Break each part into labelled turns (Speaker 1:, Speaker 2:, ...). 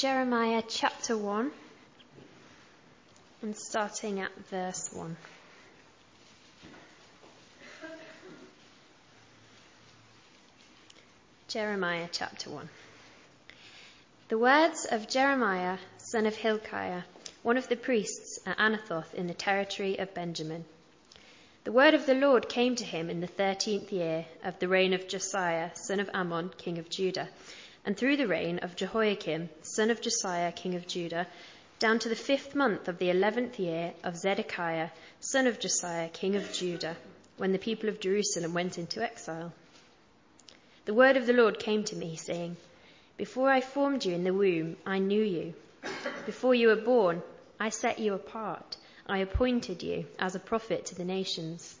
Speaker 1: Jeremiah chapter 1 and starting at verse 1. Jeremiah chapter 1. The words of Jeremiah, son of Hilkiah, one of the priests at Anathoth in the territory of Benjamin. The word of the Lord came to him in the thirteenth year of the reign of Josiah, son of Amon, king of Judah, and through the reign of Jehoiakim, son of Josiah, king of Judah, down to the fifth month of the eleventh year of Zedekiah, son of Josiah, king of Judah, when the people of Jerusalem went into exile. The word of the Lord came to me, saying, Before I formed you in the womb, I knew you. Before you were born, I set you apart. I appointed you as a prophet to the nations.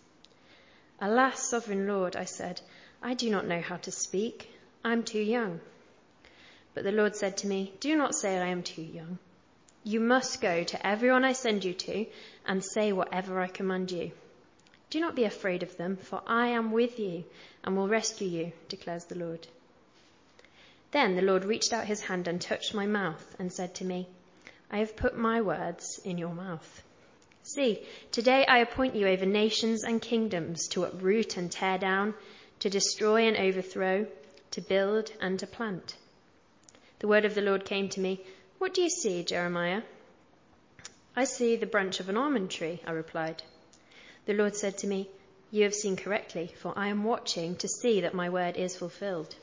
Speaker 1: Alas, sovereign Lord, I said, I do not know how to speak. I'm too young. But the Lord said to me, Do not say I am too young. You must go to everyone I send you to and say whatever I command you. Do not be afraid of them, for I am with you and will rescue you, declares the Lord. Then the Lord reached out his hand and touched my mouth and said to me, I have put my words in your mouth. See, today I appoint you over nations and kingdoms to uproot and tear down, to destroy and overthrow, to build and to plant. The word of the Lord came to me, What do you see, Jeremiah? I see the branch of an almond tree, I replied. The Lord said to me, You have seen correctly, for I am watching to see that my word is fulfilled.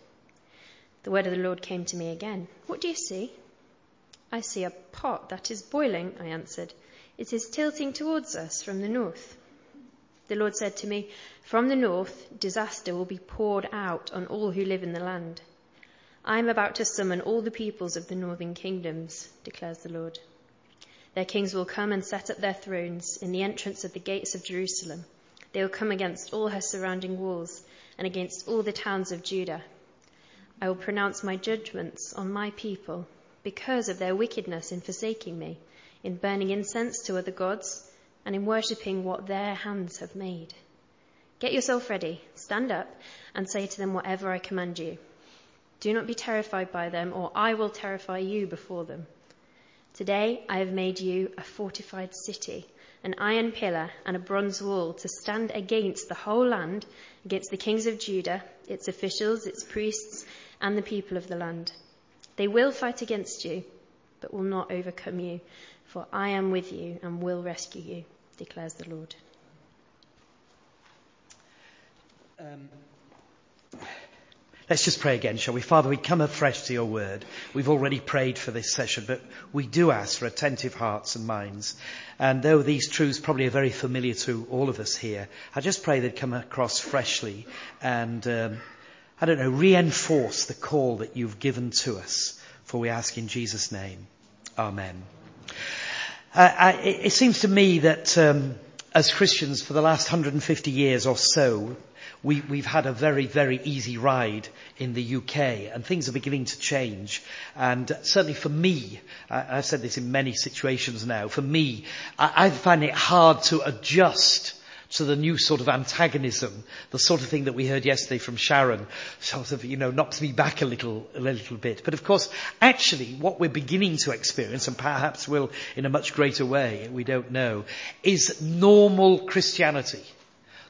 Speaker 1: The word of the Lord came to me again. What do you see? I see a pot that is boiling, I answered. It is tilting towards us from the north. The Lord said to me, From the north, disaster will be poured out on all who live in the land. I am about to summon all the peoples of the northern kingdoms, declares the Lord. Their kings will come and set up their thrones in the entrance of the gates of Jerusalem. They will come against all her surrounding walls and against all the towns of Judah. I will pronounce my judgments on my people because of their wickedness in forsaking me, in burning incense to other gods, and in worshipping what their hands have made. Get yourself ready, stand up, and say to them whatever I command you. Do not be terrified by them, or I will terrify you before them. Today I have made you a fortified city, an iron pillar and a bronze wall to stand against the whole land, against the kings of Judah, its officials, its priests, and the people of the land. They will fight against you, but will not overcome you, for I am with you and will rescue you, declares the Lord.
Speaker 2: Um, Let's just pray again, shall we? Father, we come afresh to your word. We've already prayed for this session, but we do ask for attentive hearts and minds. And though these truths probably are very familiar to all of us here, I just pray they'd come across freshly and, um, I don't know, reinforce the call that you've given to us. For we ask in Jesus' name. Amen. Uh, I, it seems to me that um, as Christians for the last 150 years or so, we, we've had a very, very easy ride in the UK and things are beginning to change. And certainly for me, I, I've said this in many situations now, for me, I, I find it hard to adjust to the new sort of antagonism, the sort of thing that we heard yesterday from Sharon, sort of, you know, knocks me back a little, a little bit. But of course, actually, what we're beginning to experience, and perhaps will in a much greater way, we don't know, is normal Christianity.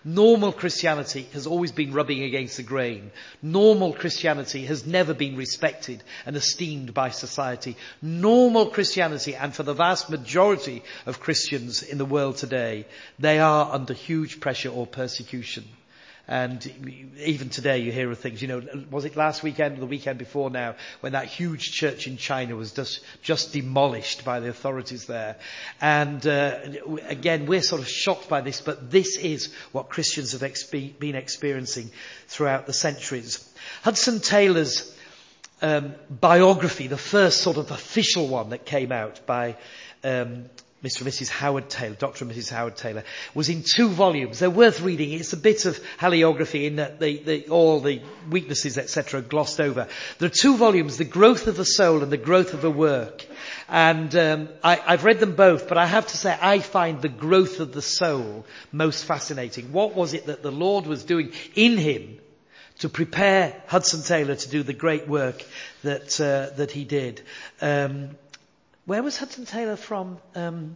Speaker 2: Normal Christianity has always been rubbing against the grain. Normal Christianity has never been respected and esteemed by society. Normal Christianity, and for the vast majority of Christians in the world today, they are under huge pressure or persecution. And even today you hear of things, you know, was it last weekend or the weekend before now when that huge church in China was just, just demolished by the authorities there. And uh, again, we're sort of shocked by this, but this is what Christians have been experiencing throughout the centuries. Hudson Taylor's um, biography, the first sort of official one that came out by um, Mr. and Mrs. Howard Taylor, Dr. and Mrs. Howard Taylor, was in two volumes. They're worth reading. It's a bit of hagiography in that the, the, all the weaknesses, etc., glossed over. There are two volumes, The Growth of the Soul and The Growth of the Work. And um, I, I've read them both, but I have to say I find The Growth of the Soul most fascinating. What was it that the Lord was doing in him to prepare Hudson Taylor to do the great work that, uh, that he did. Um, where was Hudson Taylor from? Um,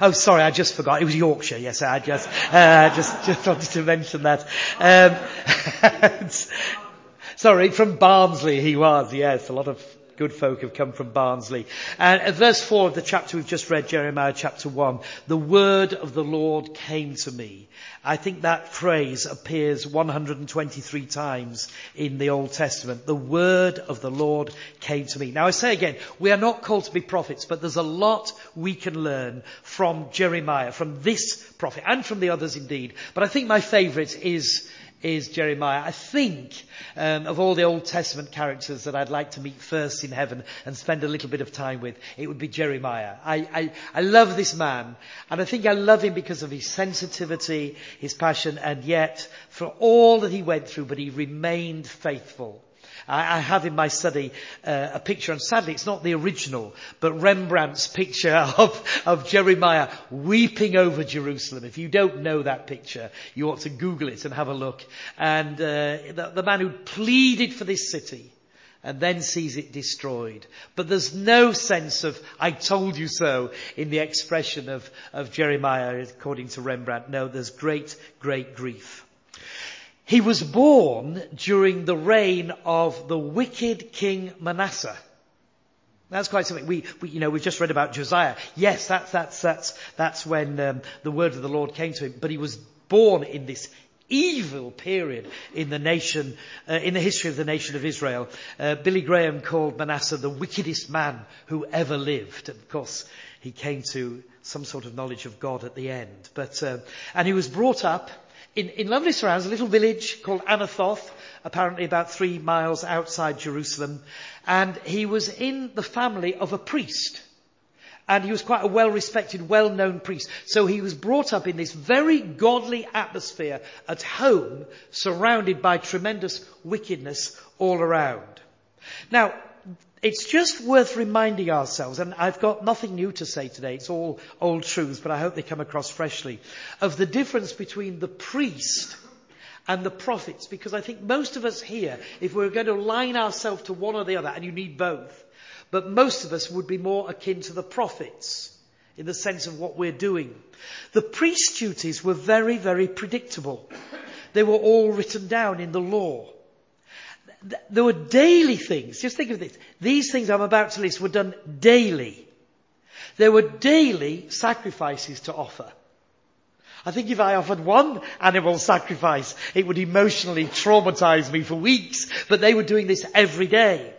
Speaker 2: Oh, sorry, I just forgot. It was Yorkshire. Yes, I just, uh, just, just wanted to mention that. Um, sorry, from Barnsley he was. Yes, a lot of good folk have come from Barnsley. And at verse 4 of the chapter we've just read, Jeremiah chapter 1, the word of the Lord came to me. I think that phrase appears 123 times in the Old Testament. The word of the Lord came to me. Now I say again, we are not called to be prophets, but there's a lot we can learn from Jeremiah, from this prophet, and from the others indeed. But I think my favourite is is Jeremiah. I think um, of all the Old Testament characters that I'd like to meet first in heaven and spend a little bit of time with, it would be Jeremiah. I, I, I love this man, and I think I love him because of his sensitivity, his passion, and yet for all that he went through, but he remained faithful. I, I have in my study uh, a picture, and sadly it's not the original, but Rembrandt's picture of, of Jeremiah weeping over Jerusalem. If you don't know that picture, you ought to Google it and have a look. And uh, the, the man who pleaded for this city and then sees it destroyed. But there's no sense of, I told you so, in the expression of, of Jeremiah according to Rembrandt. No, there's great, great grief. He was born during the reign of the wicked king Manasseh. That's quite something. We, we, you know, we've just read about Josiah. Yes, that's, that's, that's, that's when um, the word of the Lord came to him. But he was born in this evil period in the nation, uh, in the history of the nation of Israel. Uh, Billy Graham called Manasseh the wickedest man who ever lived. Of course, he came to some sort of knowledge of God at the end. But, uh, and he was brought up in, in lovely surrounds, a little village called Anathoth, apparently about three miles outside Jerusalem. And he was in the family of a priest. And he was quite a well-respected, well-known priest. So he was brought up in this very godly atmosphere at home, surrounded by tremendous wickedness all around. Now, it's just worth reminding ourselves, and I've got nothing new to say today, it's all old truths, but I hope they come across freshly, of the difference between the priest and the prophets, because I think most of us here, if we we're going to line ourselves to one or the other, and you need both, but most of us would be more akin to the prophets in the sense of what we're doing. The priest's duties were very, very predictable. They were all written down in the law there were daily things. Just think of this. These things I'm about to list were done daily. There were daily sacrifices to offer. I think if I offered one animal sacrifice, it would emotionally traumatize me for weeks, but they were doing this every day.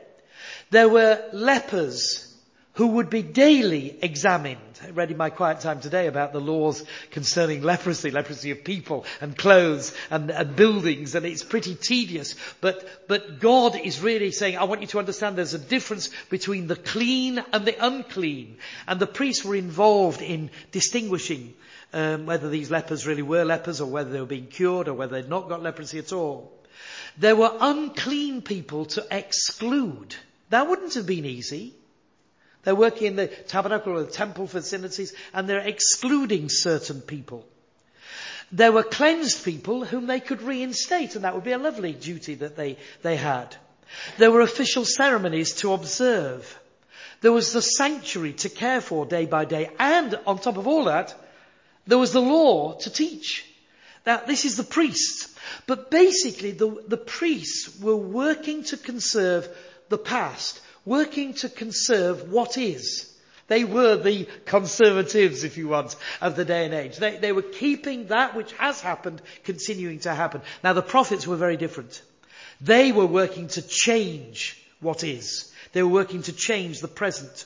Speaker 2: There were lepers who would be daily examined. I read in my quiet time today about the laws concerning leprosy, leprosy of people and clothes and, and, buildings, and it's pretty tedious. But, but God is really saying, I want you to understand there's a difference between the clean and the unclean. And the priests were involved in distinguishing um, whether these lepers really were lepers or whether they were being cured or whether they'd not got leprosy at all. There were unclean people to exclude. That wouldn't have been easy. They're working in the tabernacle or the temple facilities and they're excluding certain people. There were cleansed people whom they could reinstate and that would be a lovely duty that they, they had. There were official ceremonies to observe. There was the sanctuary to care for day by day. And on top of all that, there was the law to teach. Now, this is the priests. But basically, the, the priests were working to conserve the past working to conserve what is. They were the conservatives, if you want, of the day and age. They, they were keeping that which has happened continuing to happen. Now the prophets were very different. They were working to change what is. They were working to change the present.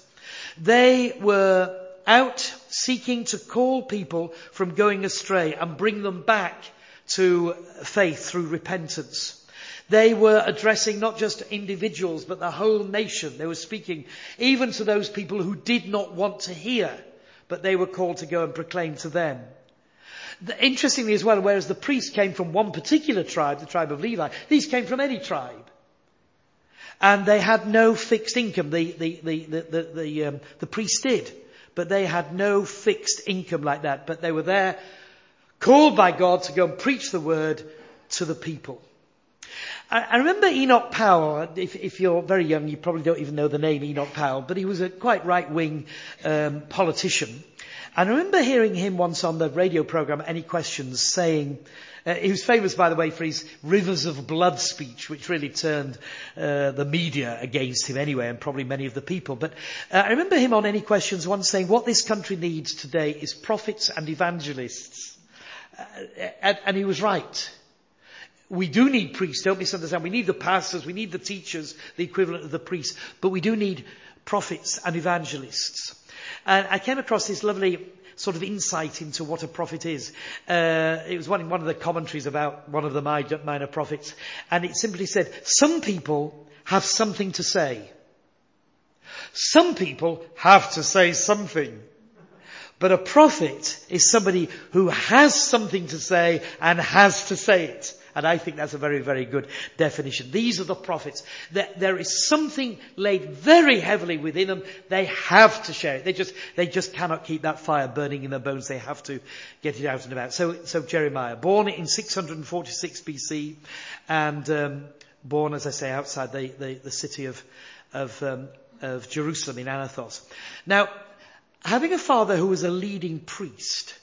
Speaker 2: They were out seeking to call people from going astray and bring them back to faith through repentance. They were addressing not just individuals, but the whole nation. They were speaking even to those people who did not want to hear, but they were called to go and proclaim to them. Interestingly as well, whereas the priests came from one particular tribe, the tribe of Levi, these came from any tribe. And they had no fixed income. The, the, the, the, the, the, um, the priests did. But they had no fixed income like that. But they were there, called by God to go and preach the word to the people. I, I remember Enoch Powell. If, if, you're very young, you probably don't even know the name Enoch Powell, but he was a quite right-wing um, politician. And I remember hearing him once on the radio program, Any Questions, saying, uh, he was famous, by the way, for his rivers of blood speech, which really turned uh, the media against him anyway, and probably many of the people. But uh, I remember him on Any Questions once saying, what this country needs today is prophets and evangelists. Uh, and, and he was right. We do need priests, don't misunderstand. We need the pastors, we need the teachers, the equivalent of the priests, but we do need prophets and evangelists. And I came across this lovely sort of insight into what a prophet is. Uh, it was one one of the commentaries about one of the minor prophets, and it simply said, some people have something to say. Some people have to say something. But a prophet is somebody who has something to say and has to say it. And I think that's a very, very good definition. These are the prophets. There is something laid very heavily within them. They have to share it. They just, they just cannot keep that fire burning in their bones. They have to get it out and about. So, so Jeremiah, born in 646 BC and um, born, as I say, outside the, the, the city of, of, um, of Jerusalem in Anathoth. Now, having a father who was a leading priest,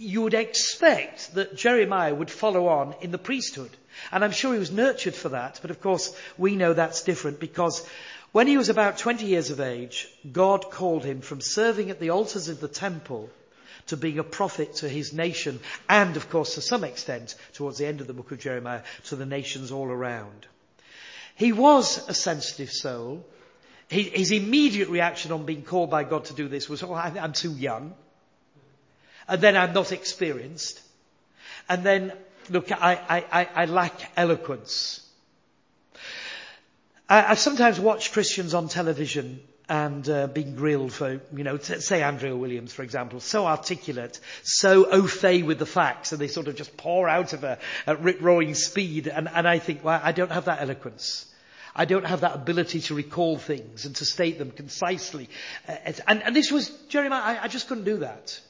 Speaker 2: you would expect that Jeremiah would follow on in the priesthood. And I'm sure he was nurtured for that, but of course we know that's different because when he was about 20 years of age, God called him from serving at the altars of the temple to being a prophet to his nation and of course to some extent towards the end of the book of Jeremiah to the nations all around. He was a sensitive soul. His immediate reaction on being called by God to do this was, oh, I'm too young and then I'm not experienced. And then, look, I, I, I lack eloquence. I, have sometimes watched Christians on television and uh, being grilled for, you know, t- say Andrea Williams, for example, so articulate, so au fait with the facts, and they sort of just pour out of her at rip-roaring speed, and, and I think, well, I don't have that eloquence. I don't have that ability to recall things and to state them concisely. Uh, and, and, this was, Jeremiah, I, I just couldn't do that.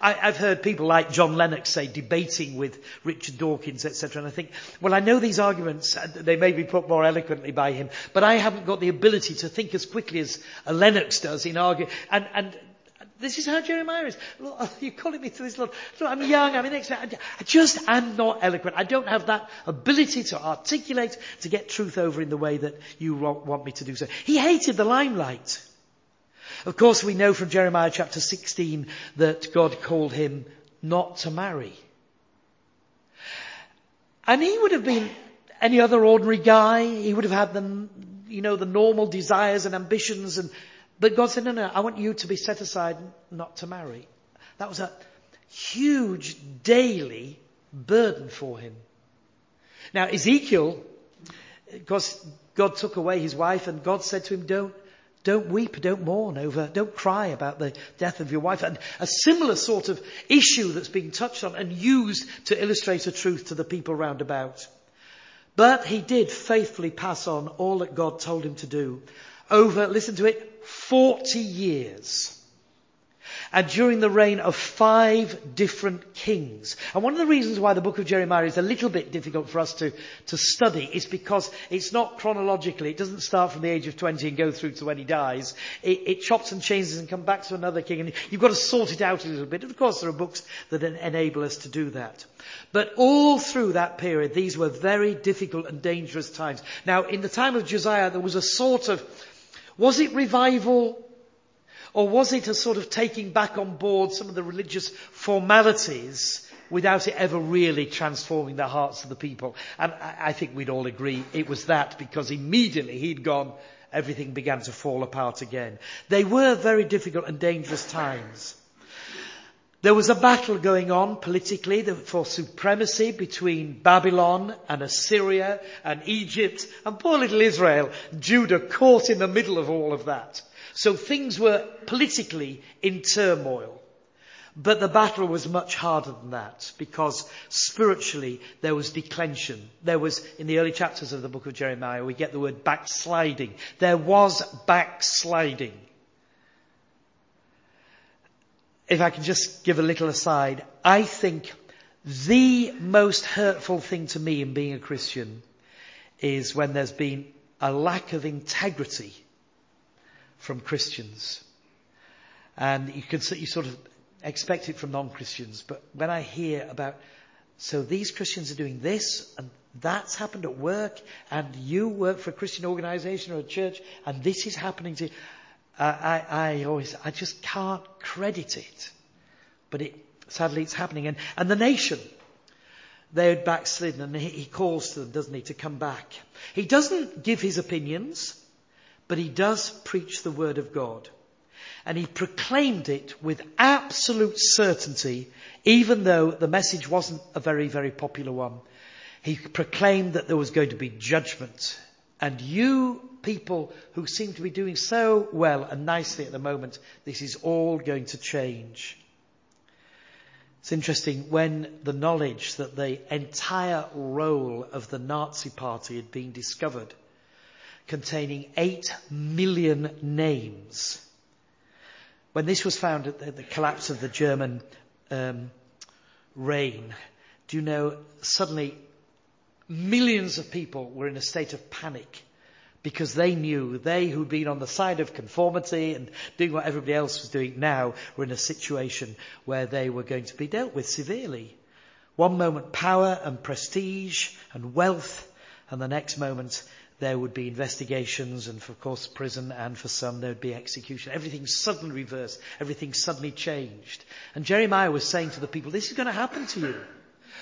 Speaker 2: I, have heard people like John Lennox say, debating with Richard Dawkins, etc. And I think, well, I know these arguments, uh, they may be put more eloquently by him, but I haven't got the ability to think as quickly as a Lennox does in arguing. And, and this is how Jeremiah is. Look, you're calling me to this, Lord. Look, I'm young, I'm inexperienced. I just am not eloquent. I don't have that ability to articulate, to get truth over in the way that you want me to do so. He hated the limelight. Of course, we know from Jeremiah chapter 16 that God called him not to marry. And he would have been any other ordinary guy. He would have had the, you know, the normal desires and ambitions and, but God said, no, no, I want you to be set aside not to marry. That was a huge daily burden for him. Now Ezekiel, because God took away his wife and God said to him, don't, don't weep, don't mourn over, don't cry about the death of your wife. And a similar sort of issue that's being touched on and used to illustrate a truth to the people round about. But he did faithfully pass on all that God told him to do over, listen to it, 40 years and during the reign of five different kings. And one of the reasons why the book of Jeremiah is a little bit difficult for us to, to study is because it's not chronologically, it doesn't start from the age of 20 and go through to when he dies. It, it chops and changes and comes back to another king and you've got to sort it out a little bit. And of course there are books that enable us to do that. But all through that period, these were very difficult and dangerous times. Now, in the time of Josiah, there was a sort of, was it revival? Or was it a sort of taking back on board some of the religious formalities without it ever really transforming the hearts of the people? And I think we'd all agree it was that because immediately he'd gone, everything began to fall apart again. They were very difficult and dangerous times. There was a battle going on politically for supremacy between Babylon and Assyria and Egypt and poor little Israel, Judah caught in the middle of all of that. So things were politically in turmoil. But the battle was much harder than that because spiritually there was declension. There was, in the early chapters of the book of Jeremiah, we get the word backsliding. There was backsliding. If I can just give a little aside, I think the most hurtful thing to me in being a Christian is when there's been a lack of integrity from Christians. And you can you sort of expect it from non-Christians, but when I hear about, so these Christians are doing this and that's happened at work and you work for a Christian organization or a church and this is happening to, uh, I, I always, I just can't credit it. But it, sadly it's happening. And, and the nation, they had backslidden and he, he calls to them, doesn't he, to come back. He doesn't give his opinions, but he does preach the word of God. And he proclaimed it with absolute certainty, even though the message wasn't a very, very popular one. He proclaimed that there was going to be judgment. And you people who seem to be doing so well and nicely at the moment, this is all going to change. It's interesting when the knowledge that the entire roll of the Nazi party had been discovered, containing eight million names, when this was found at the, the collapse of the German um, reign, do you know, suddenly millions of people were in a state of panic because they knew they who'd been on the side of conformity and doing what everybody else was doing now were in a situation where they were going to be dealt with severely. One moment power and prestige and wealth and the next moment there would be investigations and, of course, prison, and for some there would be execution. Everything suddenly reversed. Everything suddenly changed. And Jeremiah was saying to the people, this is going to happen to you.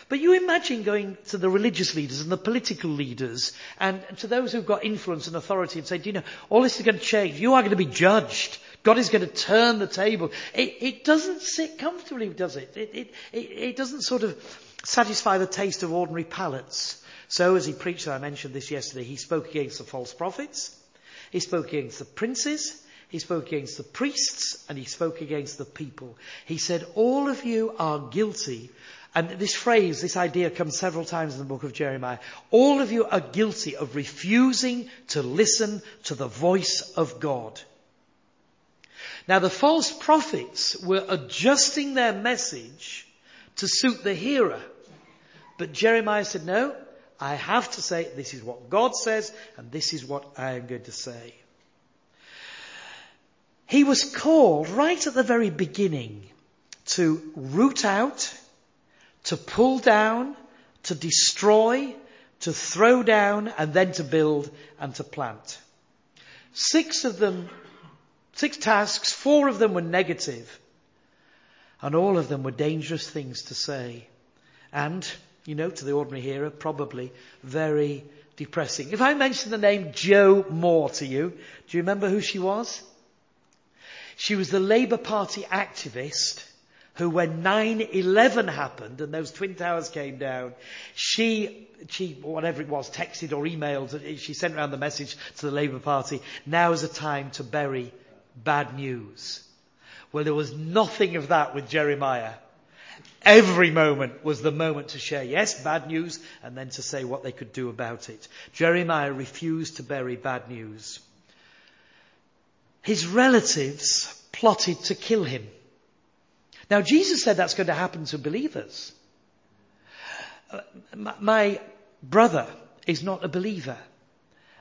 Speaker 2: But you imagine going to the religious leaders and the political leaders and to those who've got influence and authority and say, do you know, all this is going to change. You are going to be judged. God is going to turn the table. It, it doesn't sit comfortably, does it? It, it? it doesn't sort of satisfy the taste of ordinary palates. So as he preached, I mentioned this yesterday, he spoke against the false prophets, he spoke against the princes, he spoke against the priests, and he spoke against the people. He said, all of you are guilty. And this phrase, this idea comes several times in the book of Jeremiah. All of you are guilty of refusing to listen to the voice of God. Now the false prophets were adjusting their message to suit the hearer. But Jeremiah said, no, I have to say, this is what God says, and this is what I am going to say. He was called right at the very beginning to root out, to pull down, to destroy, to throw down, and then to build and to plant. Six of them, six tasks, four of them were negative, and all of them were dangerous things to say. And you know, to the ordinary hearer, probably very depressing. If I mention the name Jo Moore to you, do you remember who she was? She was the Labour Party activist who when 9-11 happened and those twin towers came down, she, she, whatever it was, texted or emailed, she sent around the message to the Labour Party, now is a time to bury bad news. Well, there was nothing of that with Jeremiah. Every moment was the moment to share, yes, bad news, and then to say what they could do about it. Jeremiah refused to bury bad news. His relatives plotted to kill him. Now Jesus said that's going to happen to believers. Uh, my brother is not a believer.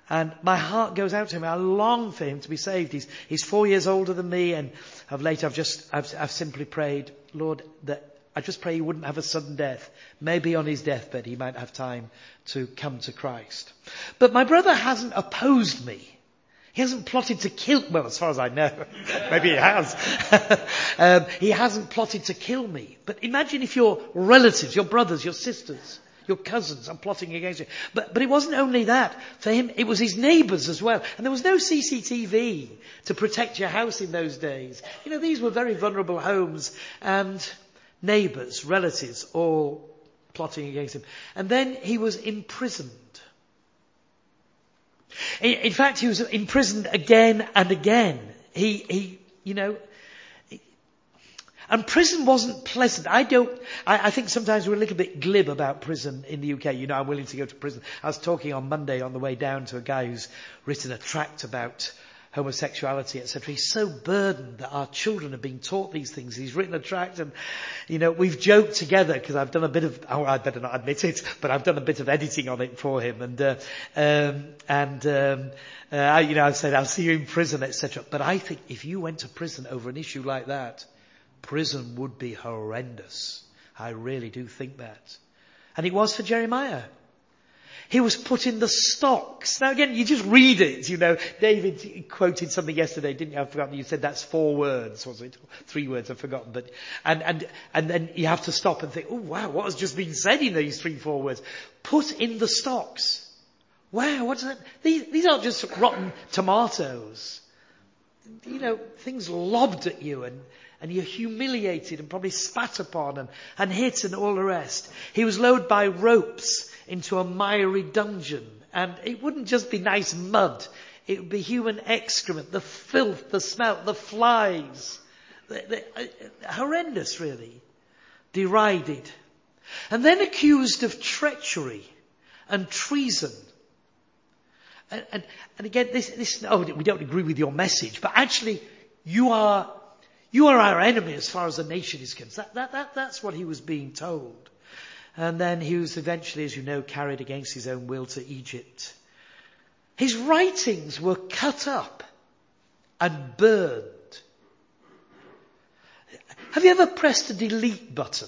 Speaker 2: And my heart goes out to him. I long for him to be saved. He's, he's four years older than me and of late I've just, I've, I've simply prayed, Lord, that I just pray he wouldn't have a sudden death. Maybe on his deathbed he might have time to come to Christ. But my brother hasn't opposed me. He hasn't plotted to kill, well, as far as I know. Maybe he has. um, he hasn't plotted to kill me. But imagine if your relatives, your brothers, your sisters, your cousins are plotting against you. But, but it wasn't only that. For him, it was his neighbours as well. And there was no CCTV to protect your house in those days. You know, these were very vulnerable homes and neighbours, relatives, all plotting against him. And then he was imprisoned. In, in fact, he was imprisoned again and again. He, he, you know, and prison wasn't pleasant. I don't, I, I, think sometimes we're a little bit glib about prison in the UK. You know, I'm willing to go to prison. I was talking on Monday on the way down to a guy who's written a tract about homosexuality, etc. He's so burdened that our children are being taught these things. He's written a tract and, you know, we've joked together because I've done a bit of, oh, I'd better not admit it, but I've done a bit of editing on it for him and, uh, um, and, um, uh, you know, I've said, I'll see you in prison, etc. But I think if you went to prison over an issue like that, prison would be horrendous. I really do think that. And it was for Jeremiah. He was put in the stocks. Now again, you just read it, you know. David quoted something yesterday, didn't you? I've forgotten. You said that's four words, was it? Three words, I've forgotten. But, and, and, and then you have to stop and think, oh wow, what has just been said in these three, four words? Put in the stocks. Wow, what's that? These, these aren't just rotten tomatoes. You know, things lobbed at you and, and you're humiliated and probably spat upon and, and hit and all the rest. He was lowered by ropes into a miry dungeon. And it wouldn't just be nice mud. It would be human excrement, the filth, the smell, the flies. The, the, uh, horrendous, really. Derided. And then accused of treachery and treason. And, and, and again, this, this, oh, we don't agree with your message, but actually, you are, you are our enemy as far as the nation is concerned. That, that, that, that's what he was being told. And then he was eventually, as you know, carried against his own will to Egypt. His writings were cut up and burned. Have you ever pressed a delete button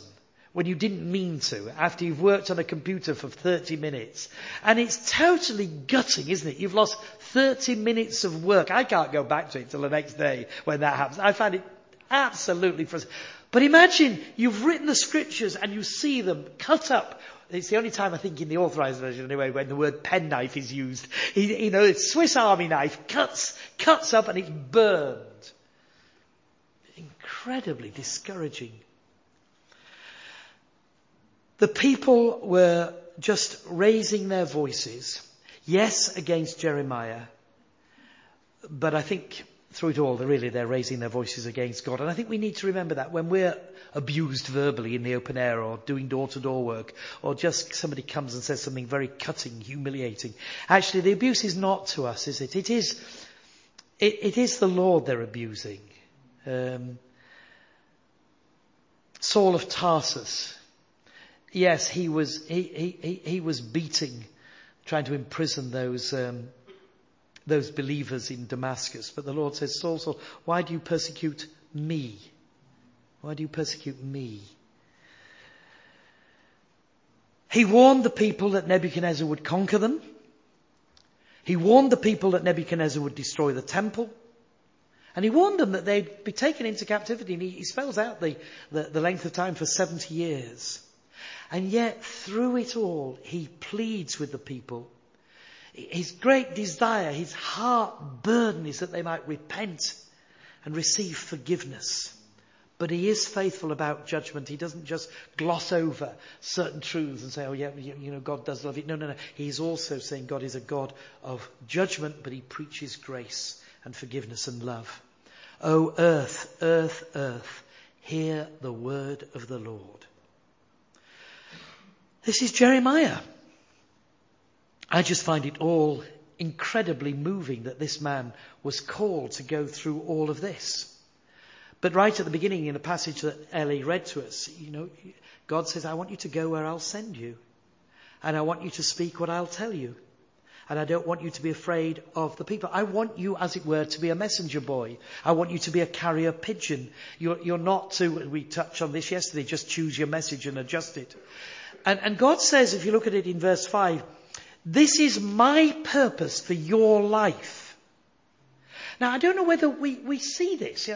Speaker 2: when you didn't mean to after you've worked on a computer for 30 minutes? And it's totally gutting, isn't it? You've lost 30 minutes of work. I can't go back to it till the next day when that happens. I find it absolutely frustrating. But imagine you've written the scriptures and you see them cut up. It's the only time I think in the authorized version anyway when the word penknife is used. You know, it's Swiss army knife cuts, cuts up and it's burned. Incredibly discouraging. The people were just raising their voices. Yes, against Jeremiah. But I think through it all, they're really they're raising their voices against God. And I think we need to remember that when we're abused verbally in the open air or doing door-to-door work, or just somebody comes and says something very cutting, humiliating. Actually, the abuse is not to us, is it? It is, it, it is the Lord they're abusing. Um, Saul of Tarsus. Yes, he was, he, he, he, was beating, trying to imprison those, um, those believers in Damascus. But the Lord says, Saul, Saul, why do you persecute me? Why do you persecute me? He warned the people that Nebuchadnezzar would conquer them. He warned the people that Nebuchadnezzar would destroy the temple. And he warned them that they'd be taken into captivity. And he, he spells out the, the, the length of time for 70 years. And yet, through it all, he pleads with the people his great desire, his heart burden is that they might repent and receive forgiveness. But he is faithful about judgment. He doesn't just gloss over certain truths and say, oh yeah, you know, God does love you. No, no, no. He's also saying God is a God of judgment, but he preaches grace and forgiveness and love. O earth, earth, earth, hear the word of the Lord. This is Jeremiah. I just find it all incredibly moving that this man was called to go through all of this. But right at the beginning in the passage that Ellie read to us, you know, God says, I want you to go where I'll send you. And I want you to speak what I'll tell you. And I don't want you to be afraid of the people. I want you, as it were, to be a messenger boy. I want you to be a carrier pigeon. You're, you're not to, we touched on this yesterday, just choose your message and adjust it. And, and God says, if you look at it in verse 5, this is my purpose for your life. Now, I don't know whether we, we see this.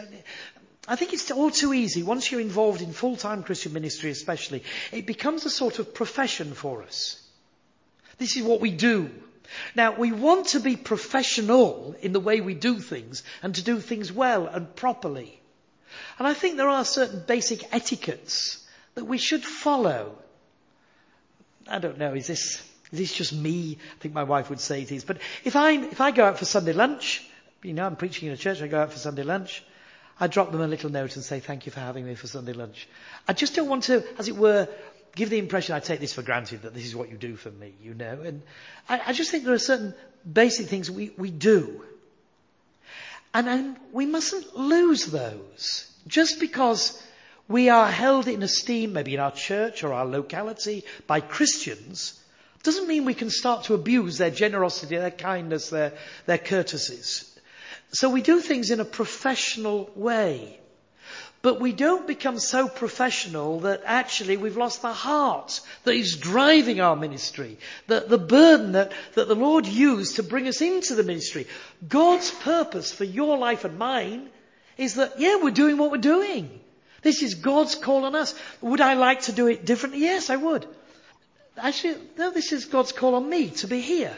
Speaker 2: I think it's all too easy. Once you're involved in full-time Christian ministry especially, it becomes a sort of profession for us. This is what we do. Now, we want to be professional in the way we do things and to do things well and properly. And I think there are certain basic etiquettes that we should follow. I don't know, is this is this just me? I think my wife would say it is. But if I, if I go out for Sunday lunch, you know, I'm preaching in a church, I go out for Sunday lunch, I drop them a little note and say, thank you for having me for Sunday lunch. I just don't want to, as it were, give the impression I take this for granted that this is what you do for me, you know. And I, I just think there are certain basic things we, we do. And, and we mustn't lose those. Just because we are held in esteem, maybe in our church or our locality, by Christians, doesn't mean we can start to abuse their generosity, their kindness, their, their courtesies. So we do things in a professional way. But we don't become so professional that actually we've lost the heart that is driving our ministry, the, the burden that, that the Lord used to bring us into the ministry. God's purpose for your life and mine is that, yeah, we're doing what we're doing. This is God's call on us. Would I like to do it differently? Yes, I would. Actually, no, this is God's call on me to be here.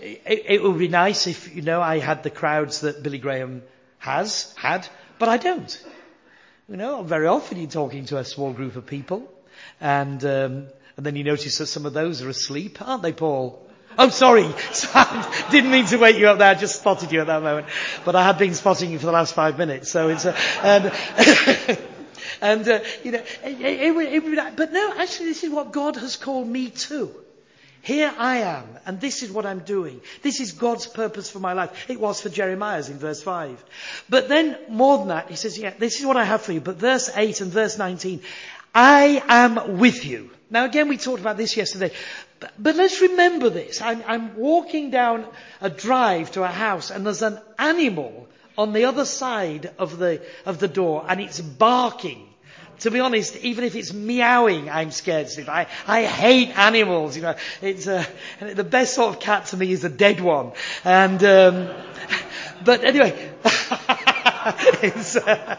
Speaker 2: It, it, would be nice if, you know, I had the crowds that Billy Graham has, had, but I don't. You know, very often you're talking to a small group of people, and, um, and then you notice that some of those are asleep, aren't they, Paul? Oh, sorry. Didn't mean to wake you up there. I just spotted you at that moment. But I have been spotting you for the last five minutes. So it's, uh, and, and uh, you know, it, it, it, but no, actually this is what God has called me to. Here I am, and this is what I'm doing. This is God's purpose for my life. It was for Jeremiah's in verse 5. But then, more than that, he says, yeah, this is what I have for you. But verse 8 and verse 19, I am with you. Now again, we talked about this yesterday. But, but let's remember this. I'm, I'm walking down a drive to a house and there's an animal on the other side of the, of the door and it's barking. To be honest, even if it's meowing, I'm scared stiff. I, I hate animals, you know. It's, uh, the best sort of cat to me is a dead one. And, um, but anyway. uh,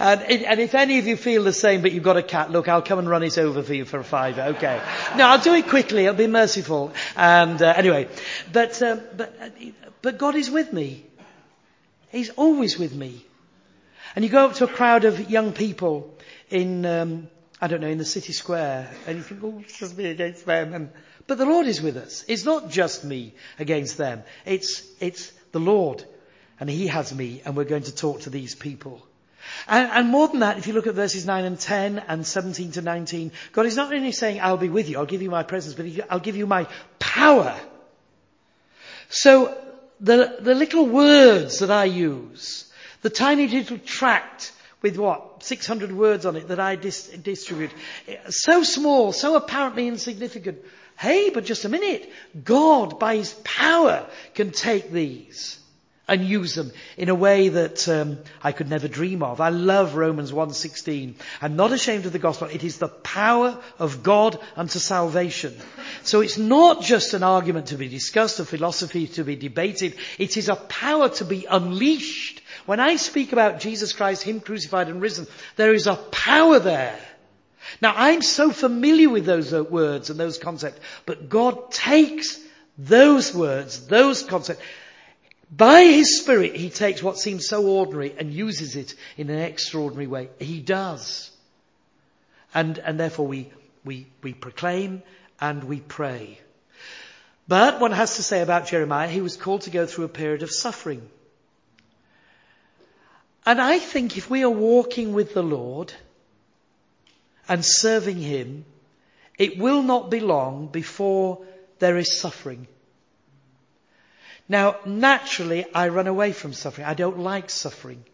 Speaker 2: and, and, if any of you feel the same, but you've got a cat, look, I'll come and run it over for you for a fiver. Okay. No, I'll do it quickly. I'll be merciful. And uh, anyway, but um, but but God is with me. He's always with me. And you go up to a crowd of young people in um, I don't know in the city square, and you think, oh, it's just me against them. And, but the Lord is with us. It's not just me against them. It's it's the Lord and he has me, and we're going to talk to these people. And, and, more than that, if you look at verses 9 and 10 and 17 to 19, God is not only saying, I'll be with you, I'll give you my presence, but I'll give you my power. So, the, the little words that I use, the tiny little tract with what? 600 words on it that I dis- distribute. So small, so apparently insignificant. Hey, but just a minute. God, by His power, can take these and use them in a way that um, I could never dream of. I love Romans 1:16. I'm not ashamed of the gospel. It is the power of God unto salvation. So it's not just an argument to be discussed, a philosophy to be debated. It is a power to be unleashed. When I speak about Jesus Christ, Him crucified and risen, there is a power there. Now I'm so familiar with those uh, words and those concepts, but God takes those words, those concepts, by His Spirit, He takes what seems so ordinary and uses it in an extraordinary way. He does. And, and therefore we, we, we proclaim and we pray. But one has to say about Jeremiah, he was called to go through a period of suffering. And I think if we are walking with the Lord and serving Him, it will not be long before there is suffering. Now, naturally, I run away from suffering. I don't like suffering.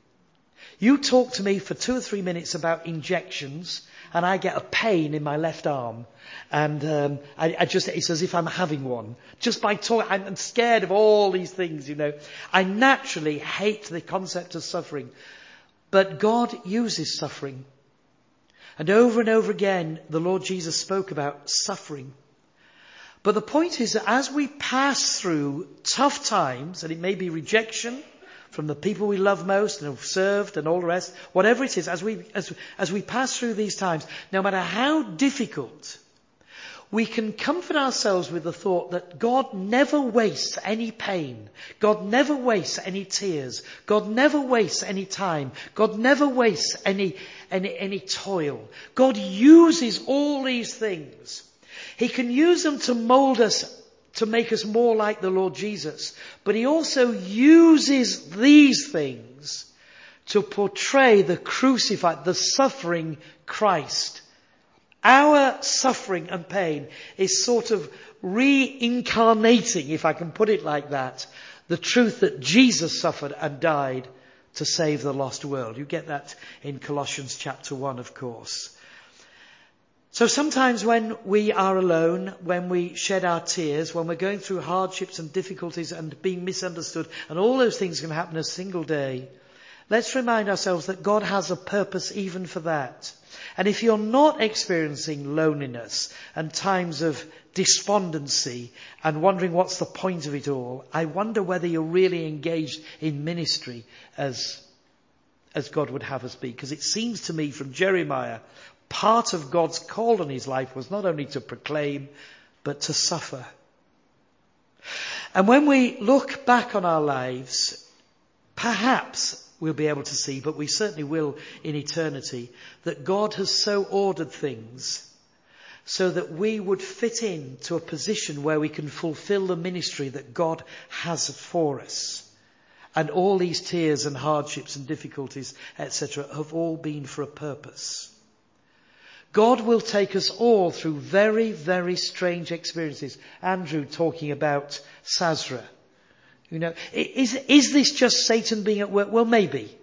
Speaker 2: You talk to me for two or three minutes about injections, and I get a pain in my left arm, and um, I, I, just it's as if I'm having one. Just by talking, I'm scared of all these things. You know, I naturally hate the concept of suffering, but God uses suffering, and over and over again, the Lord Jesus spoke about suffering. But the point is that as we pass through tough times, and it may be rejection from the people we love most and have served and all the rest, whatever it is, as we, as, as we pass through these times, no matter how difficult, we can comfort ourselves with the thought that God never wastes any pain. God never wastes any tears. God never wastes any time. God never wastes any, any, any toil. God uses all these things he can use them to mold us, to make us more like the Lord Jesus. But He also uses these things to portray the crucified, the suffering Christ. Our suffering and pain is sort of reincarnating, if I can put it like that, The truth that Jesus suffered and died to save the lost world. You get that in Colossians chapter 1, of course. So sometimes when we are alone, when we shed our tears, when we're going through hardships and difficulties and being misunderstood, and all those things can happen a single day, let's remind ourselves that God has a purpose even for that. And if you're not experiencing loneliness and times of despondency and wondering what's the point of it all, I wonder whether you're really engaged in ministry as, as God would have us be. Because it seems to me from Jeremiah, part of God's call on his life was not only to proclaim, but to suffer. And when we look back on our lives, perhaps we'll be able to see, but we certainly will in eternity, that God has so ordered things so that we would fit in to a position where we can fulfill the ministry that God has for us. And all these tears and hardships and difficulties, etc., have all been for a purpose. God will take us all through very, very strange experiences. Andrew talking about Sazra. You know, is, is this just Satan being at work? Well, maybe.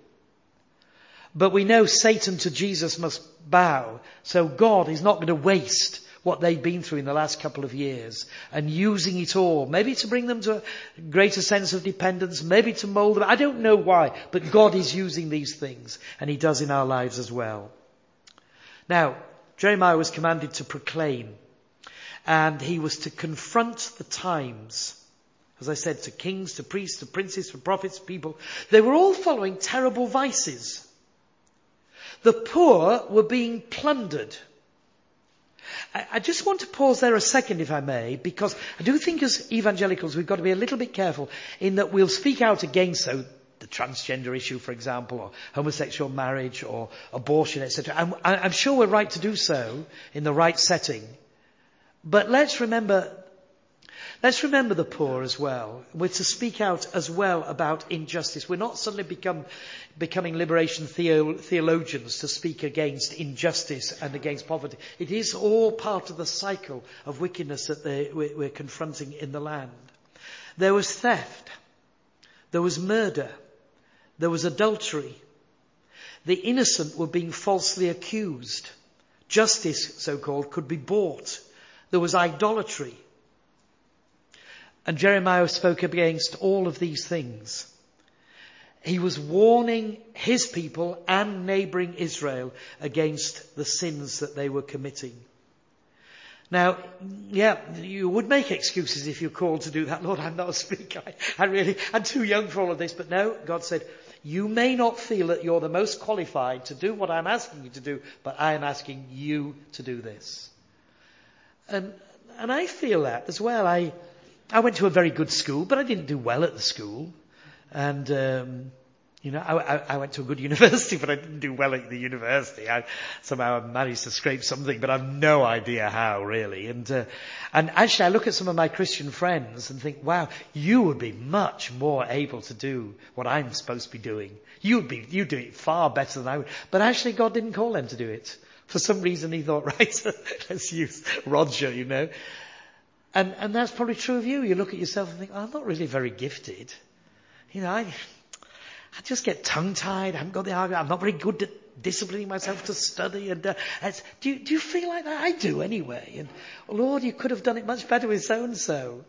Speaker 2: But we know Satan to Jesus must bow. So God is not going to waste what they've been through in the last couple of years and using it all, maybe to bring them to a greater sense of dependence, maybe to mold them. I don't know why, but God is using these things and He does in our lives as well. Now, Jeremiah was commanded to proclaim and he was to confront the times. As I said, to kings, to priests, to princes, to prophets, people. They were all following terrible vices. The poor were being plundered. I just want to pause there a second, if I may, because I do think as evangelicals we've got to be a little bit careful in that we'll speak out against so the transgender issue, for example, or homosexual marriage, or abortion, etc. I'm, I'm sure we're right to do so in the right setting. But let's remember Let's remember the poor as well. We're to speak out as well about injustice. We're not suddenly become, becoming liberation theo- theologians to speak against injustice and against poverty. It is all part of the cycle of wickedness that they, we're, we're confronting in the land. There was theft. There was murder. There was adultery. The innocent were being falsely accused. Justice, so called, could be bought. There was idolatry. And Jeremiah spoke against all of these things. He was warning his people and neighboring Israel against the sins that they were committing. Now, yeah, you would make excuses if you're called to do that. Lord, I'm not a speaker. I, I really, I'm too young for all of this. But no, God said, you may not feel that you're the most qualified to do what I'm asking you to do, but I am asking you to do this. And, and I feel that as well. I, I went to a very good school, but I didn't do well at the school. And, um, you know, I, I, I, went to a good university, but I didn't do well at the university. I somehow managed to scrape something, but I've no idea how really. And, uh, and actually I look at some of my Christian friends and think, wow, you would be much more able to do what I'm supposed to be doing. You'd be, you'd do it far better than I would. But actually God didn't call them to do it. For some reason he thought, right, let's use Roger, you know. And, and that's probably true of you. You look at yourself and think, oh, I'm not really very gifted. You know, I, I just get tongue tied. I haven't got the argument. I'm not very good at disciplining myself to study. And uh, do, you, do you feel like that? I do anyway. And Lord, you could have done it much better with so and so.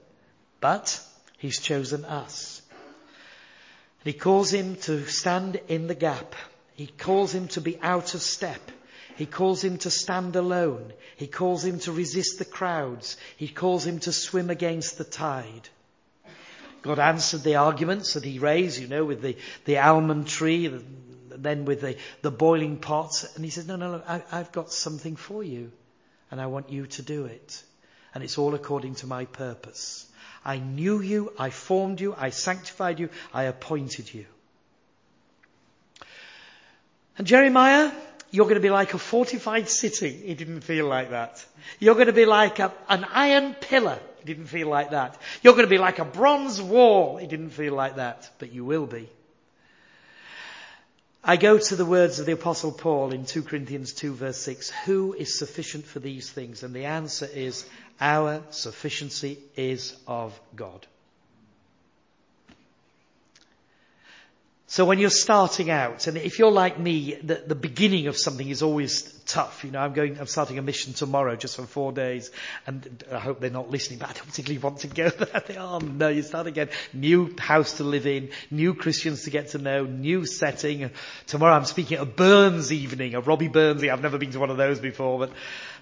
Speaker 2: But He's chosen us. And He calls him to stand in the gap. He calls him to be out of step. He calls him to stand alone. He calls him to resist the crowds. He calls him to swim against the tide. God answered the arguments that he raised, you know, with the, the almond tree, then with the, the boiling pots. And he says, no, no, no, I, I've got something for you. And I want you to do it. And it's all according to my purpose. I knew you, I formed you, I sanctified you, I appointed you. And Jeremiah, you're going to be like a fortified city. He didn't feel like that. You're going to be like a, an iron pillar. He didn't feel like that. You're going to be like a bronze wall. It didn't feel like that, but you will be. I go to the words of the apostle Paul in 2 Corinthians 2 verse 6. Who is sufficient for these things? And the answer is our sufficiency is of God. So when you're starting out, and if you're like me, the, the beginning of something is always tough. You know, I'm going, I'm starting a mission tomorrow just for four days, and I hope they're not listening, but I don't particularly want to go there. They are, um, no, you start again. New house to live in, new Christians to get to know, new setting. Tomorrow I'm speaking at a Burns evening, a Robbie Burns. I've never been to one of those before, but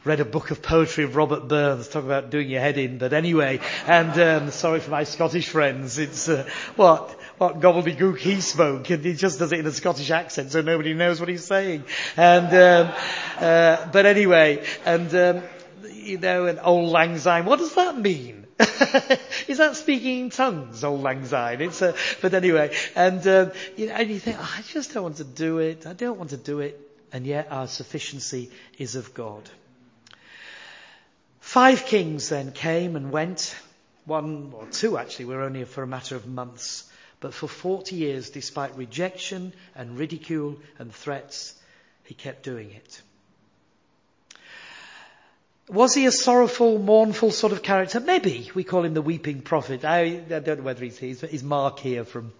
Speaker 2: read a book of poetry of Robert Burns, talk about doing your head in, but anyway, and um, sorry for my Scottish friends, it's uh, what what gobbledygook he spoke, and he just does it in a Scottish accent, so nobody knows what he's saying. And um, uh, but anyway, and um, you know, an auld lang syne. What does that mean? Is that speaking in tongues, auld lang syne? It's a, but anyway, and um, you know, and you think, oh, I just don't want to do it. I don't want to do it, and yet our sufficiency is of God. Five kings then came and went. One or two actually were only for a matter of months. But for 40 years, despite rejection and ridicule and threats, he kept doing it. Was he a sorrowful, mournful sort of character? Maybe. We call him the weeping prophet. I, don't know whether he's, he's, he's Mark here from,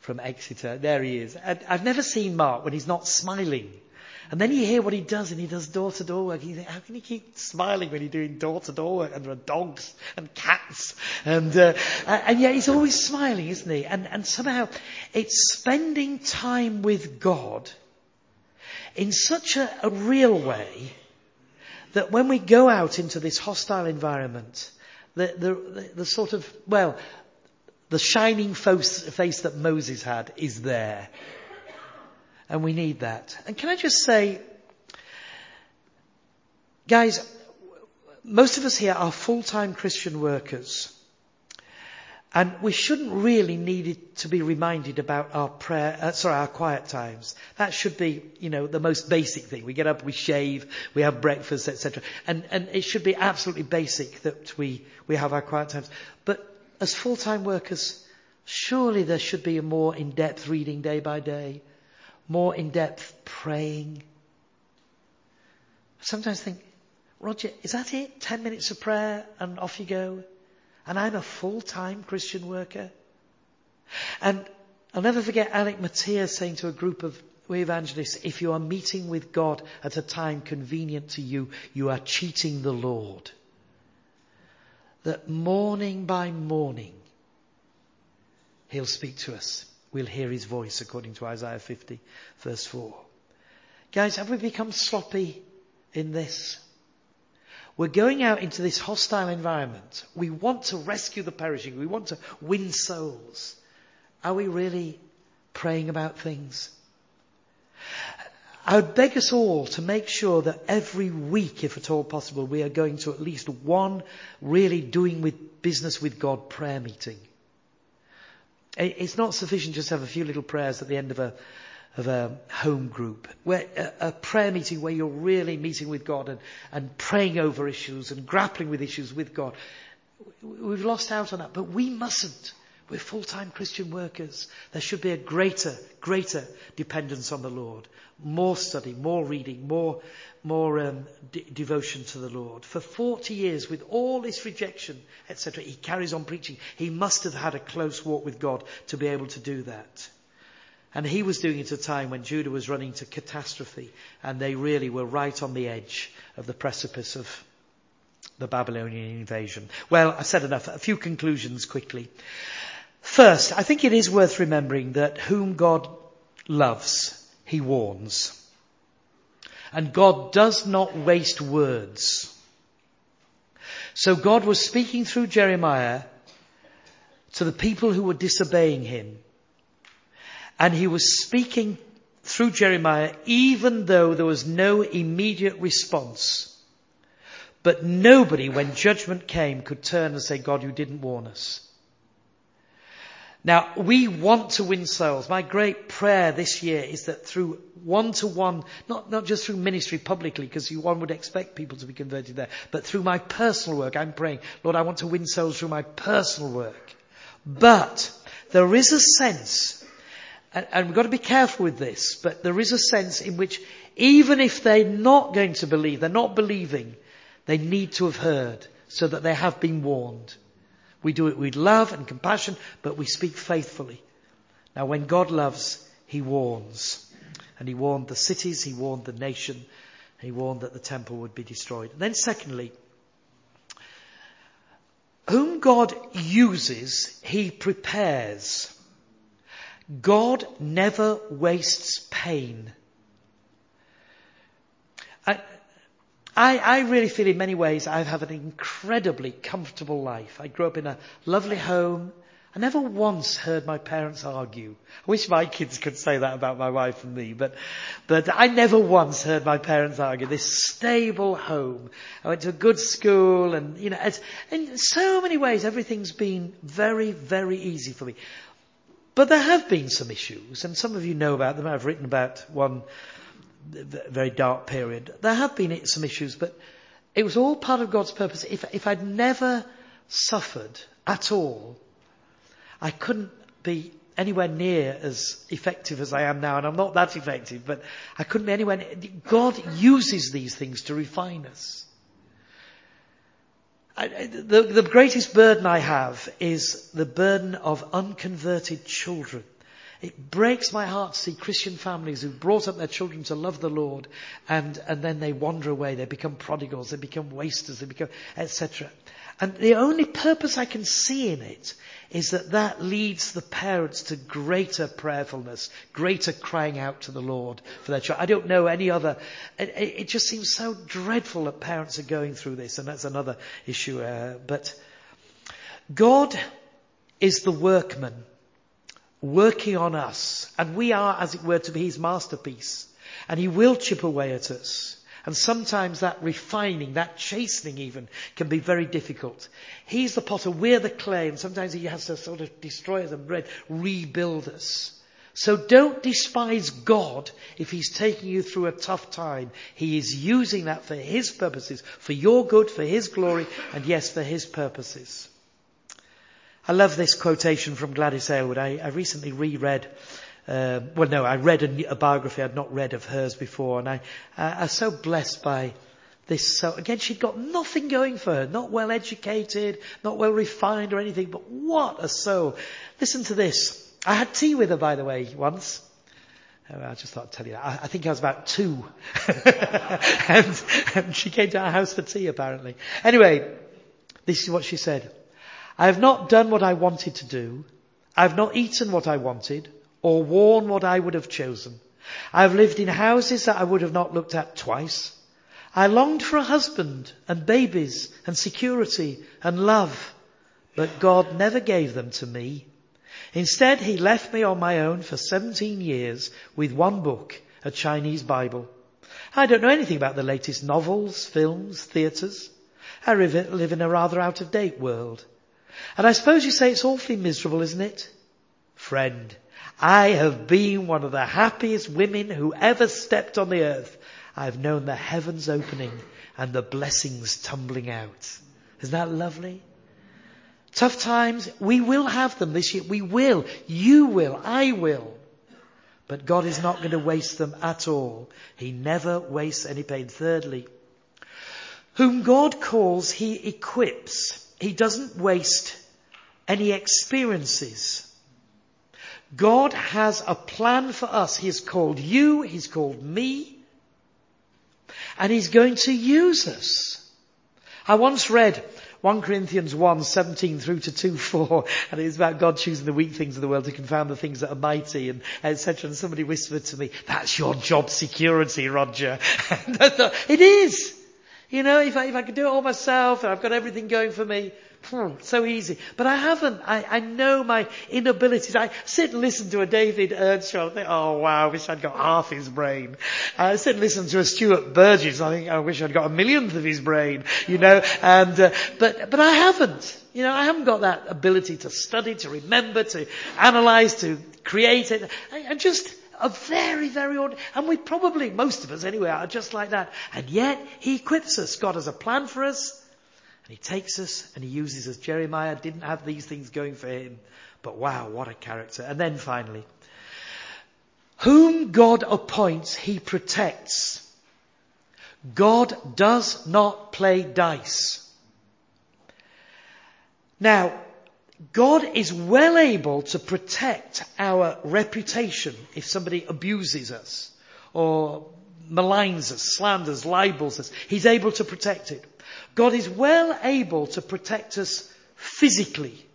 Speaker 2: from Exeter. There he is. I, I've never seen Mark when he's not smiling. And then you hear what he does, and he does door-to-door work. You think, how can he keep smiling when he's doing door-to-door work? And there are dogs and cats, and uh, and yet he's always smiling, isn't he? And and somehow it's spending time with God in such a, a real way that when we go out into this hostile environment, the the, the, sort of well, the shining face that Moses had is there. And we need that. And can I just say, guys, most of us here are full-time Christian workers. And we shouldn't really need to be reminded about our prayer, uh, sorry, our quiet times. That should be, you know, the most basic thing. We get up, we shave, we have breakfast, etc. And, and it should be absolutely basic that we, we have our quiet times. But as full-time workers, surely there should be a more in-depth reading day by day, more in-depth praying. I sometimes think, Roger, is that it? Ten minutes of prayer and off you go? And I'm a full-time Christian worker? And I'll never forget Alec Motyer saying to a group of evangelists, if you are meeting with God at a time convenient to you, you are cheating the Lord. That morning by morning, He'll speak to us we'll hear his voice according to Isaiah 50 verse 4. Guys, have we become sloppy in this? We're going out into this hostile environment. We want to rescue the perishing. We want to win souls. Are we really praying about things? I would beg us all to make sure that every week, if at all possible, we are going to at least one really doing with business with God prayer meeting. It's not sufficient just to have a few little prayers at the end of a, of a home group, where a, a, prayer meeting where you're really meeting with God and, and praying over issues and grappling with issues with God. We've lost out on that, but we mustn't. We're full-time Christian workers. There should be a greater, greater dependence on the Lord. More study, more reading, more, more um, de- devotion to the Lord. For 40 years, with all this rejection, etc., he carries on preaching. He must have had a close walk with God to be able to do that. And he was doing it at a time when Judah was running to catastrophe, and they really were right on the edge of the precipice of the Babylonian invasion. Well, I said enough. A few conclusions quickly. First, I think it is worth remembering that whom God loves, he warns. And God does not waste words. So God was speaking through Jeremiah to the people who were disobeying him. And he was speaking through Jeremiah even though there was no immediate response. But nobody, when judgment came, could turn and say, God, you didn't warn us. Now, we want to win souls. My great prayer this year is that through one to one, not, not just through ministry publicly, because one would expect people to be converted there, but through my personal work, I'm praying, Lord, I want to win souls through my personal work. But there is a sense, and, and we've got to be careful with this, but there is a sense in which even if they're not going to believe, they're not believing, they need to have heard so that they have been warned. We do it with love and compassion, but we speak faithfully. Now when God loves, he warns. And he warned the cities, he warned the nation, he warned that the temple would be destroyed. And then secondly, whom God uses, he prepares. God never wastes pain. I, I, really feel in many ways I've had an incredibly comfortable life. I grew up in a lovely home. I never once heard my parents argue. I wish my kids could say that about my wife and me, but, but I never once heard my parents argue. This stable home. I went to a good school and, you know, in so many ways everything's been very, very easy for me. But there have been some issues, and some of you know about them. I've written about one very dark period. There have been some issues, but it was all part of God's purpose. If, if I'd never suffered at all, I couldn't be anywhere near as effective as I am now, and I'm not that effective, but I couldn't be anywhere near. God uses these things to refine us. I, the, the greatest burden I have is the burden of unconverted children. It breaks my heart to see Christian families who've brought up their children to love the Lord and, and then they wander away. They become prodigals. They become wasters. They become, etc. And the only purpose I can see in it is that that leads the parents to greater prayerfulness, greater crying out to the Lord for their child. I don't know any other. It, it just seems so dreadful that parents are going through this, and that's another issue. Uh, but God is the workman working on us, and we are, as it were, to be His masterpiece, and He will chip away at us. And sometimes that refining, that chastening even, can be very difficult. He's the potter, we're the clay, and sometimes he has to sort of destroy us and rebuild us. So don't despise God if He's taking you through a tough time. He is using that for His purposes, for your good, for His glory, and yes, for His purposes. I love this quotation from Gladys Aylward. I, I recently reread uh, well, no, I read a, a, biography I'd not read of hers before, and I, I, was so blessed by this. So again, she'd got nothing going for her, not well educated, not well refined or anything, but what a soul. Listen to this. I had tea with her, by the way, once. Oh, I just thought I'd tell you that. I, I think I was about two. and, and she came to our house for tea, apparently. Anyway, this is what she said. I have not done what I wanted to do. I have not eaten what I wanted or worn what I would have chosen. I have lived in houses that I would have not looked at twice. I longed for a husband and babies and security and love, but God never gave them to me. Instead, He left me on my own for 17 years with one book, a Chinese Bible. I don't know anything about the latest novels, films, theatres. I live in a rather out of date world. And I suppose you say it's awfully miserable, isn't it? Friend, I have been one of the happiest women who ever stepped on the earth. I've known the heavens opening and the blessings tumbling out. Isn't that lovely? Tough times, we will have them this year. We will. You will. I will. But God is not going to waste them at all. He never wastes any pain. Thirdly, whom God calls, He equips. He doesn't waste any experiences. God has a plan for us. He's called you, He's called me, and He's going to use us. I once read 1 Corinthians 1, 17 through to 2, 4, and it was about God choosing the weak things of the world to confound the things that are mighty, and etc. And somebody whispered to me, that's your job security, Roger. it is. You know, if I, if I could do it all myself, and I've got everything going for me, Hmm, so easy. But I haven't. I, I know my inabilities. I sit and listen to a David Earnshaw and think, oh wow, I wish I'd got half his brain. I sit and listen to a Stuart Burgess. I think, I wish I'd got a millionth of his brain, you know, and, uh, but, but I haven't. You know, I haven't got that ability to study, to remember, to analyze, to create it. I, I just, a very, very ordinary, and we probably, most of us anyway, are just like that. And yet, He equips us. God has a plan for us. And he takes us and he uses us. Jeremiah didn't have these things going for him, but wow, what a character. And then finally, whom God appoints, he protects. God does not play dice. Now, God is well able to protect our reputation if somebody abuses us or maligns us, slanders, libels us. He's able to protect it. God is well able to protect us physically.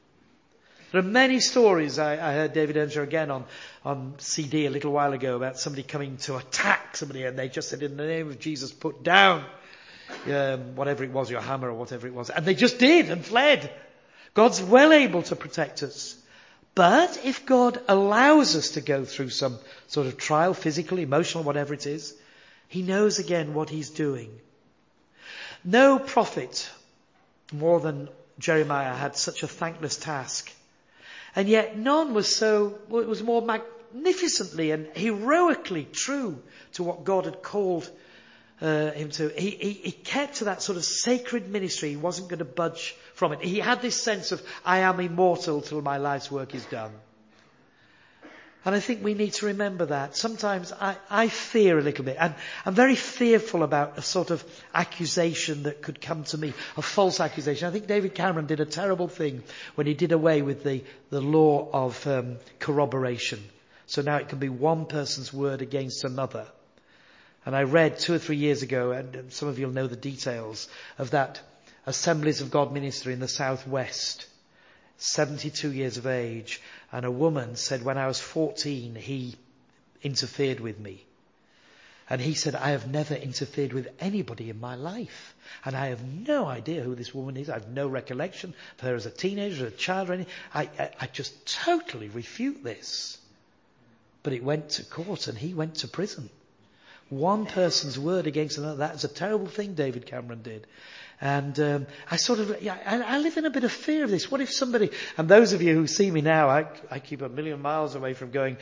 Speaker 2: There are many stories. I, I heard David Earnshaw again on, on CD a little while ago about somebody coming to attack somebody and they just said, in the name of Jesus, put down um, whatever it was, your hammer or whatever it was. And they just did and fled. God's well able to protect us. But if God allows us to go through some sort of trial, physical, emotional, whatever it is, He knows again what He's doing. No prophet more than Jeremiah had such a thankless task. And yet none was so, it was more magnificently and heroically true to what God had called uh, him to. He, he, he kept to that sort of sacred ministry. He wasn't going to budge from it. He had this sense of, I am immortal till my life's work is done. And I think we need to remember that. Sometimes I, I fear a little bit. And I'm very fearful about a sort of accusation that could come to me, a false accusation. I think David Cameron did a terrible thing when he did away with the, the law of um, corroboration. So now it can be one person's word against another. And I read two or three years ago, and some of you will know the details of that Assemblies of God ministry in the southwest. 72 years of age, and a woman said, when I was 14, he interfered with me. And he said, I have never interfered with anybody in my life. And I have no idea who this woman is. I have no recollection of her as a teenager, as a child, or anything. I, I, I just totally refute this. But it went to court and he went to prison. One person's word against another. That's a terrible thing David Cameron did. And um, I sort of, yeah, I, I, live in a bit of fear of this. What if somebody, and those of you who see me now, I, I keep a million miles away from going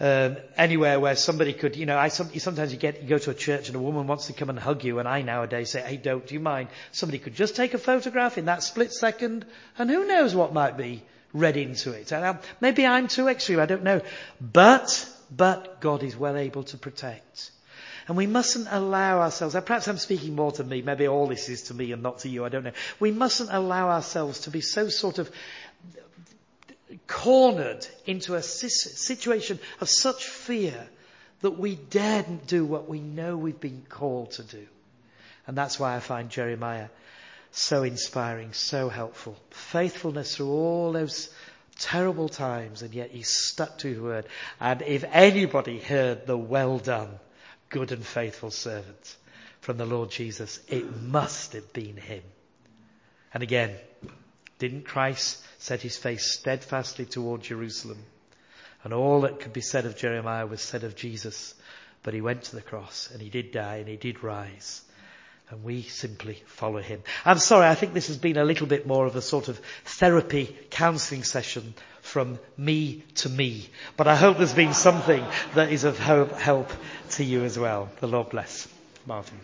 Speaker 2: um, anywhere where somebody could, you know, I sometimes you get you go to a church and a woman wants to come and hug you, and I nowadays say, hey, don't, do you mind? Somebody could just take a photograph in that split second, and who knows what might be read into it. And, um, maybe I'm too extreme, I don't know, but but God is well able to protect. And we mustn't allow ourselves, perhaps I'm speaking more to me, maybe all this is to me and not to you, I don't know. We mustn't allow ourselves to be so sort of cornered into a situation of such fear that we daren't do what we know we've been called to do. And that's why I find Jeremiah so inspiring, so helpful. Faithfulness through all those terrible times, and yet he stuck to his word. And if anybody heard the well done, good and faithful servant from the Lord Jesus. It must have been him. And again, didn't Christ set his face steadfastly toward Jerusalem? And all that could be said of Jeremiah was said of Jesus. But he went to the cross and he did die and he did rise. And we simply follow him. I'm sorry, I think this has been a little bit more of a sort of therapy counseling session from me to me. But I hope there's been something that is of help to you as well. The Lord bless. Martin.